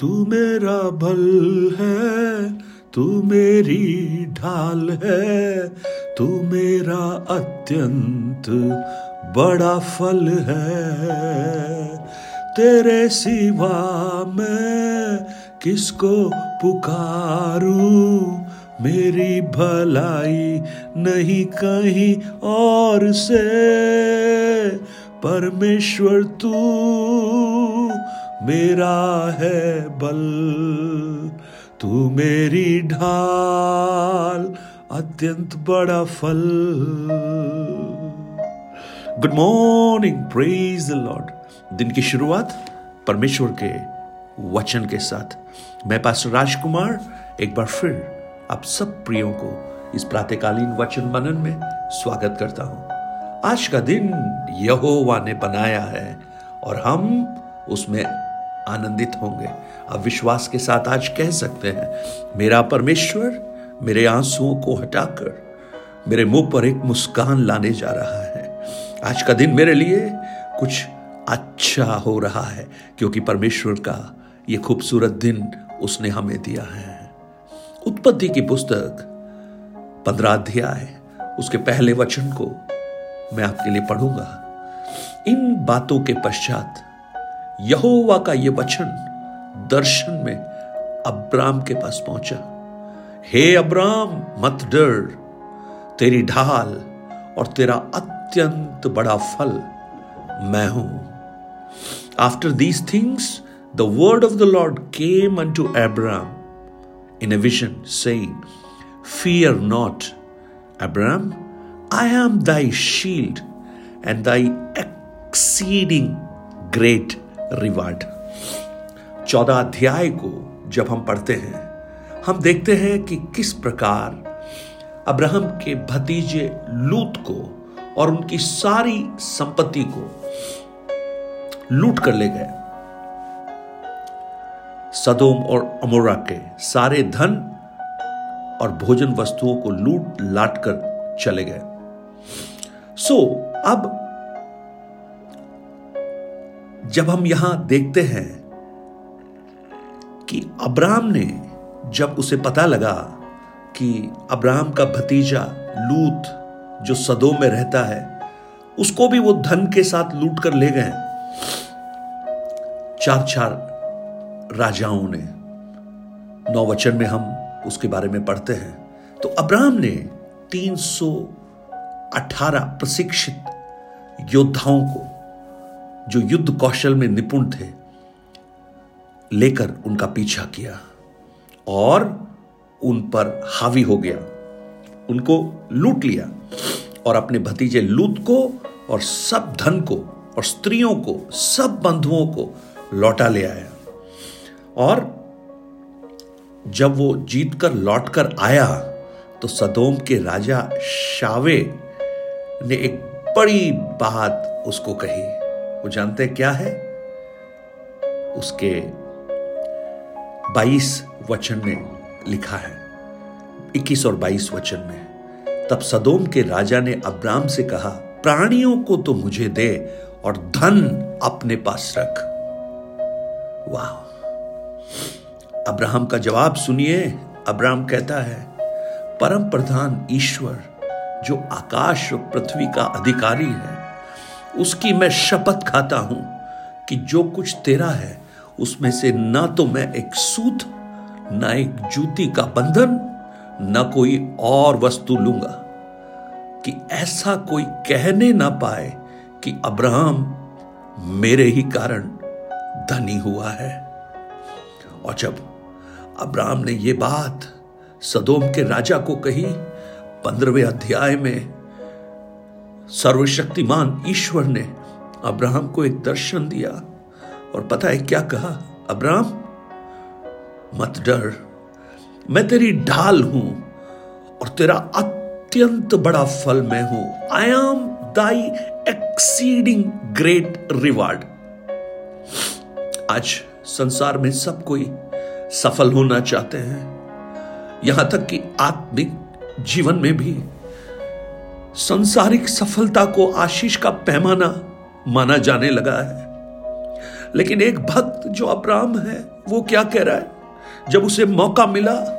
तू मेरा भल है, तू मेरी ढाल है, तू मेरा अत्यंत बड़ा फल है। तेरे सिवा मैं किसको पुकारूं? मेरी भलाई नहीं कहीं और से। परमेश्वर, तू मेरा है बल, तू मेरी ढाल, अत्यंत बड़ा फल। Good morning praise the lord दिन की शुरुआत परमेश्वर के वचन के साथ। मैं पास राजकुमार एक बार फिर आप सब प्रियों को इस प्रातकालीन वचन मनन में स्वागत करता हूँ। आज का दिन यहोवा ने बनाया है और हम उसमें आनंदित होंगे। अब विश्वास के साथ आज कह सकते हैं, मेरा परमेश्वर मेरे आंसुओं को हटाकर मेरे मुँह पर एक मुस्कान लाने जा रहा है। आज का दिन मेरे लिए कुछ अच्छा हो रहा है, क्योंकि परमेश्वर का ये खूबसूरत दिन उसने हमें दिया है। उत्पत्ति की पुस्तक, पंद्रह अध्याय, उसके पहले वचन को मैं आपके लिए पढ़ूँगा। इन बातों के पश्चात यहोवा का यह वचन दर्शन में अब्राम के पास पहुँचा। हे अब्राम, मत डर। तेरी ढाल और तेरा अत्यंत बड़ा फल मैं हूँ। After these things the word of the lord came unto Abram in a vision saying fear not Abram I am thy shield and thy exceeding great reward. चौदह अध्याय को जब हम पढ़ते हैं हम देखते हैं कि किस प्रकार अब्राहम के भतीजे लूत को और उनकी सारी संपत्ति को लूट कर ले गए। सदोम और अमोरा के सारे धन और भोजन वस्तुओं को लूट लाट कर चले गए। सो so, अब जब हम यहाँ देखते हैं कि अब्राम ने जब उसे पता लगा कि अब्राहम का भतीजा लूत जो सदोम में रहता है, उसको भी वो धन के साथ लूट कर ले गए। चार चार राजाओं ने, नौ वचन में हम उसके बारे में पढ़ते हैं। तो अब्राहम ने 318 प्रशिक्षित योद्धाओं को जो युद्ध कौशल में निपुण थे, लेकर उनका पीछा किया और उन पर हावी हो गया। उनको लूट लिया और अपने भतीजे लूत को और सब धन को और स्त्रियों को, सब बंधुओं को लौटा ले आया। और जब वो जीतकर लौटकर आया तो सदोम के राजा शावे ने एक बड़ी बात उसको कही। वो जानते क्या है? उसके 22 वचन में लिखा है। 21 और 22 वचन में, तब सदोम के राजा ने अब्राम से कहा, प्राणियों को तो मुझे दे और धन अपने पास रख। वाह। अब्राहम का जवाब सुनिए। अब्राहम कहता है, परम प्रधान ईश्वर, जो आकाश और पृथ्वी का अधिकारी है उसकी मैं शपथ खाता हूँ कि जो कुछ तेरा है, उसमें से ना तो मैं एक सूत, ना एक जूती का बंधन, ना कोई और वस्तु लूँगा। कि ऐसा कोई कहने ना पाए कि अब्राहम मेरे ही कारण धनी हुआ है। और जब अब्राहम ने यह बात सदोम के राजा को कही, पंद्रहवें अध्याय में सर्वशक्तिमान ईश्वर ने अब्राहम को एक दर्शन दिया। और पता है क्या कहा? अब्राहम, मत डर। मैं तेरी ढाल हूँ और तेरा अत्यंत बड़ा फल मैं हूँ। I am thy exceeding great reward आज संसार में सब कोई सफल होना चाहते हैं। यहाँ तक कि आत्मिक जीवन में भी। सांसारिक सफलता को आशीष का पैमाना माना जाने लगा है। लेकिन एक भक्त जो अब्राहम है, वो क्या कह रहा है? जब उसे मौका मिला,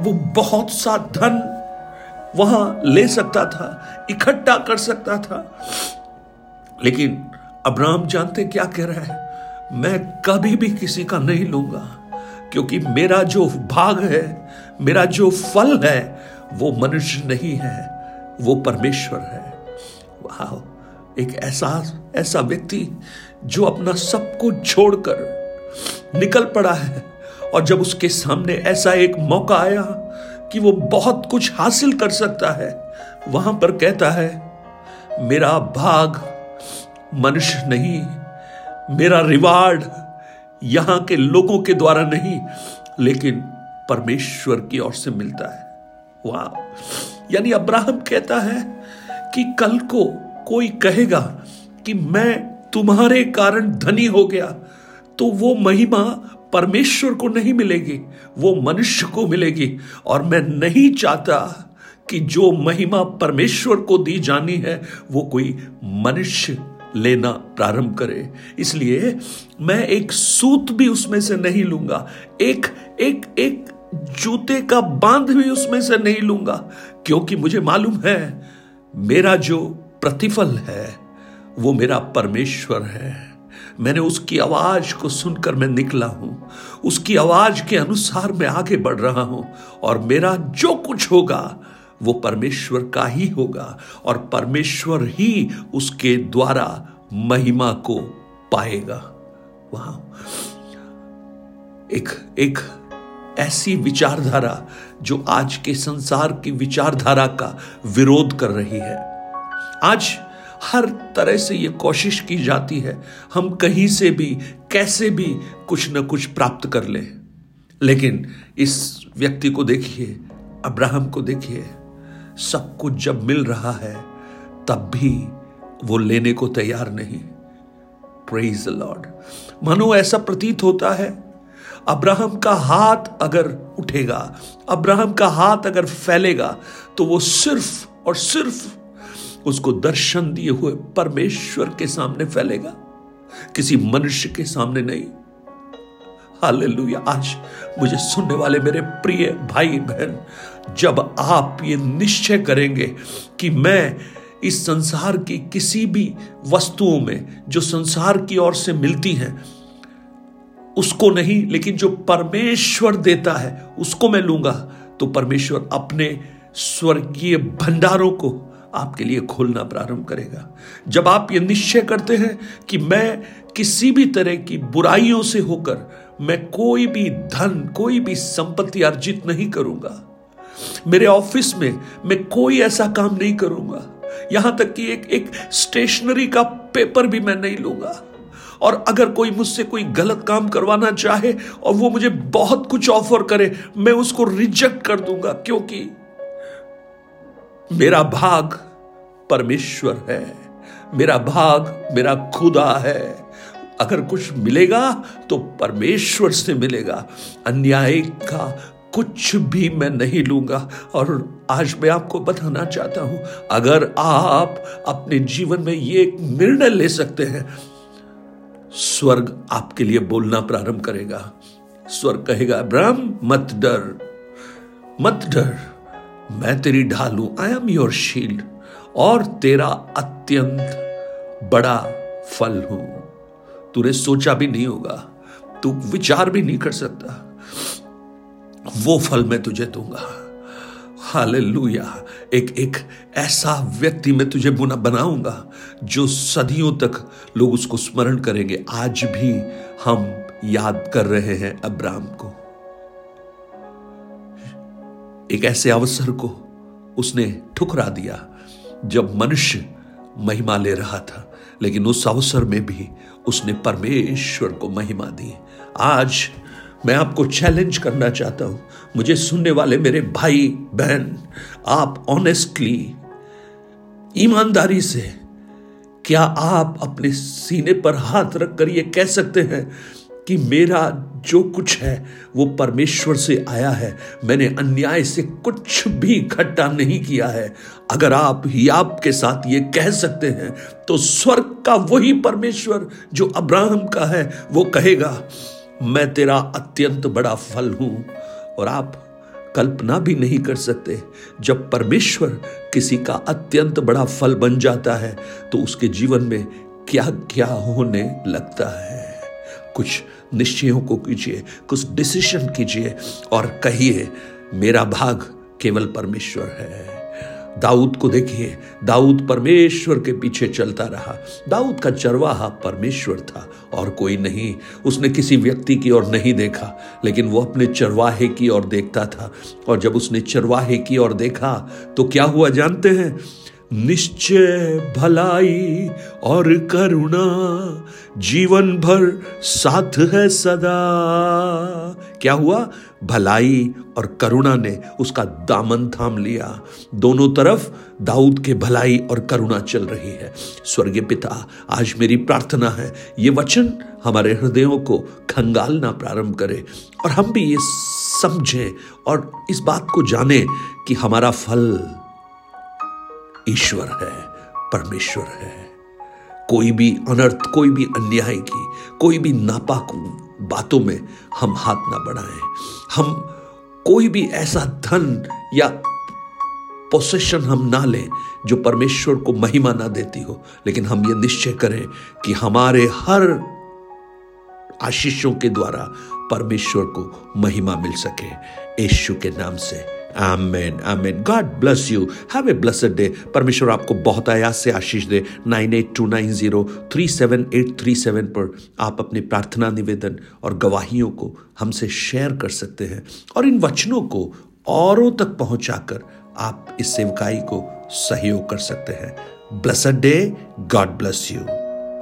वो बहुत सा धन वहाँ ले सकता था, इकट्ठा कर सकता था। लेकिन अब्राहम जानते क्या कह रहा है? मैं कभी भी किसी का नहीं लूँगा, क्योंकि मेरा जो भाग है, मेरा जो फल है, वो मनुष्य नहीं है। वो परमेश्वर है। वाह एक ऐसा ऐसा व्यक्ति जो अपना सब कुछ छोड़कर निकल पड़ा है और जब उसके सामने ऐसा एक मौका आया कि वो बहुत कुछ हासिल कर सकता है, वहाँ पर कहता है, मेरा भाग मनुष्य नहीं, मेरा रिवार्ड यहाँ के लोगों के द्वारा नहीं, लेकिन परमेश्वर की ओर से मिलता है। वाह यानी अब्राहम कहता है कि कल को कोई कहेगा कि मैं तुम्हारे कारण धनी हो गया तो वो महिमा परमेश्वर को नहीं मिलेगी, वो मनुष्य को मिलेगी। और मैं नहीं चाहता कि जो महिमा परमेश्वर को दी जानी है, वो कोई मनुष्य लेना प्रारंभ करे। इसलिए मैं एक सूत भी उसमें से नहीं लूँगा। एक एक एक जूते का बाँध भी उसमें से नहीं लूँगा, क्योंकि मुझे मालूम है मेरा जो प्रतिफल है, वो मेरा परमेश्वर है। मैंने उसकी आवाज़ को सुनकर मैं निकला हूँ। उसकी आवाज़ के अनुसार मैं आगे बढ़ रहा हूँ, और मेरा जो कुछ होगा, वो परमेश्वर का ही होगा, और परमेश्वर ही उसके द्वारा महिमा को पाएगा। वहाँ। एक एक ऐसी विचारधारा जो आज के संसार की विचारधारा का विरोध कर रही है। आज हर तरह से यह कोशिश की जाती है, हम कहीं से भी, कैसे भी कुछ न कुछ प्राप्त कर ले। लेकिन इस व्यक्ति को देखिए, अब्राहम को देखिए, सब कुछ जब मिल रहा है, तब भी वो लेने को तैयार नहीं। प्रेज लॉर्ड मानो ऐसा प्रतीत होता है अब्राहम का हाथ अगर उठेगा, अब्राहम का हाथ अगर फैलेगा तो वो सिर्फ़ और सिर्फ़ उसको दर्शन दिए हुए परमेश्वर के सामने फैलेगा, किसी मनुष्य के सामने नहीं। हालेलुया। आज मुझे सुनने वाले मेरे प्रिय भाई बहन, जब आप ये निश्चय करेंगे कि मैं इस संसार की किसी भी वस्तुओं में, जो संसार की ओर से मिलती हैं उसको नहीं, लेकिन जो परमेश्वर देता है, उसको मैं लूँगा। तो परमेश्वर अपने स्वर्गीय भंडारों को आपके लिए खोलना प्रारंभ करेगा। जब आप ये निश्चय करते हैं कि मैं किसी भी तरह की बुराइयों से होकर मैं कोई भी धन, कोई भी संपत्ति अर्जित नहीं करूँगा। मेरे ऑफ़िस में मैं कोई ऐसा काम नहीं करूँगा। यहाँ तक कि एक एक स्टेशनरी का पेपर भी मैं नहीं लूँगा। और अगर कोई मुझसे कोई गलत काम करवाना चाहे और वो मुझे बहुत कुछ ऑफ़र करे, मैं उसको रिजेक्ट कर दूँगा, क्योंकि मेरा भाग परमेश्वर है, मेरा भाग मेरा खुदा है। अगर कुछ मिलेगा तो परमेश्वर से मिलेगा, अन्याय का कुछ भी मैं नहीं लूँगा। और आज मैं आपको बताना चाहता हूँ, अगर आप अपने जीवन में ये एक निर्णय ले सकते हैं स्वर्ग आपके लिए बोलना प्रारंभ करेगा। स्वर्ग कहेगा, अब्राहम, मत डर मत डर। मैं तेरी ढाल हूँ। आई एम योर शील्ड और तेरा अत्यंत बड़ा फल हूँ। तूने सोचा भी नहीं होगा, तू विचार भी नहीं कर सकता। वो फल मैं तुझे दूँगा। हालेलुया। एक एक ऐसा व्यक्ति मैं तुझे बुना बनाऊँगा जो सदियों तक लोग उसको स्मरण करेंगे। आज भी हम याद कर रहे हैं अब्राम को। एक ऐसे अवसर को उसने ठुकरा दिया जब मनुष्य महिमा ले रहा था, लेकिन उस अवसर में भी उसने परमेश्वर को महिमा दी। आज मैं आपको चैलेंज करना चाहता हूँ। मुझे सुनने वाले मेरे भाई, बहन, आप ऑनेस्टली ईमानदारी से, क्या आप अपने सीने पर हाथ रखकर यह कह सकते हैं कि मेरा जो कुछ है, वो परमेश्वर से आया है। मैंने अन्याय से कुछ भी इकट्ठा नहीं किया है। अगर आप ही आपके साथ ये कह सकते हैं तो स्वर्ग का वही परमेश्वर जो अब्राहम का है, वो कहेगा मैं तेरा अत्यंत बड़ा फल हूँ, और आप कल्पना भी नहीं कर सकते। जब परमेश्वर किसी का अत्यंत बड़ा फल बन जाता है तो उसके जीवन में क्या क्या होने लगता है। कुछ निश्चयों को कीजिए, कुछ डिसीज़न कीजिए, और कहिए, मेरा भाग केवल परमेश्वर है। दाऊद को देखिए, दाऊद परमेश्वर के पीछे चलता रहा। दाऊद का चरवाहा परमेश्वर था। और कोई नहीं। उसने किसी व्यक्ति की ओर नहीं देखा, लेकिन वो अपने चरवाहे की ओर देखता था। और जब उसने चरवाहे की ओर देखा तो क्या हुआ जानते हैं? निश्चय भलाई और करुणा जीवन भर साथ है सदा। क्या हुआ? भलाई और करुणा ने उसका दामन थाम लिया। दोनों तरफ़ दाऊद के भलाई और करुणा चल रही है। स्वर्गीय पिता, आज मेरी प्रार्थना है, ये वचन हमारे हृदयों को खंगालना प्रारंभ करे और हम भी ये समझें और इस बात को जाने कि हमारा फल ईश्वर है, परमेश्वर है। कोई भी अनर्थ, कोई भी अन्याय की, कोई भी नापाक बातों में हम हाथ ना बढ़ाएँ। हम कोई भी ऐसा धन या पोसेशन हम ना लें जो परमेश्वर को महिमा ना देती हो। लेकिन हम ये निश्चय करें कि हमारे हर आशीषों के द्वारा परमेश्वर को महिमा मिल सके। यीशु के नाम से आमेन आमेन God bless you have a blessed day परमेश्वर आपको बहुत आयास से आशीष दे nine eight two nine zero three seven eight three seven पर आप अपने प्रार्थना निवेदन और गवाहियों को हमसे शेयर कर सकते हैं। और इन वचनों को औरों तक पहुंचाकर आप इस सेवकाई को सहयोग कर सकते हैं। Blessed day God bless you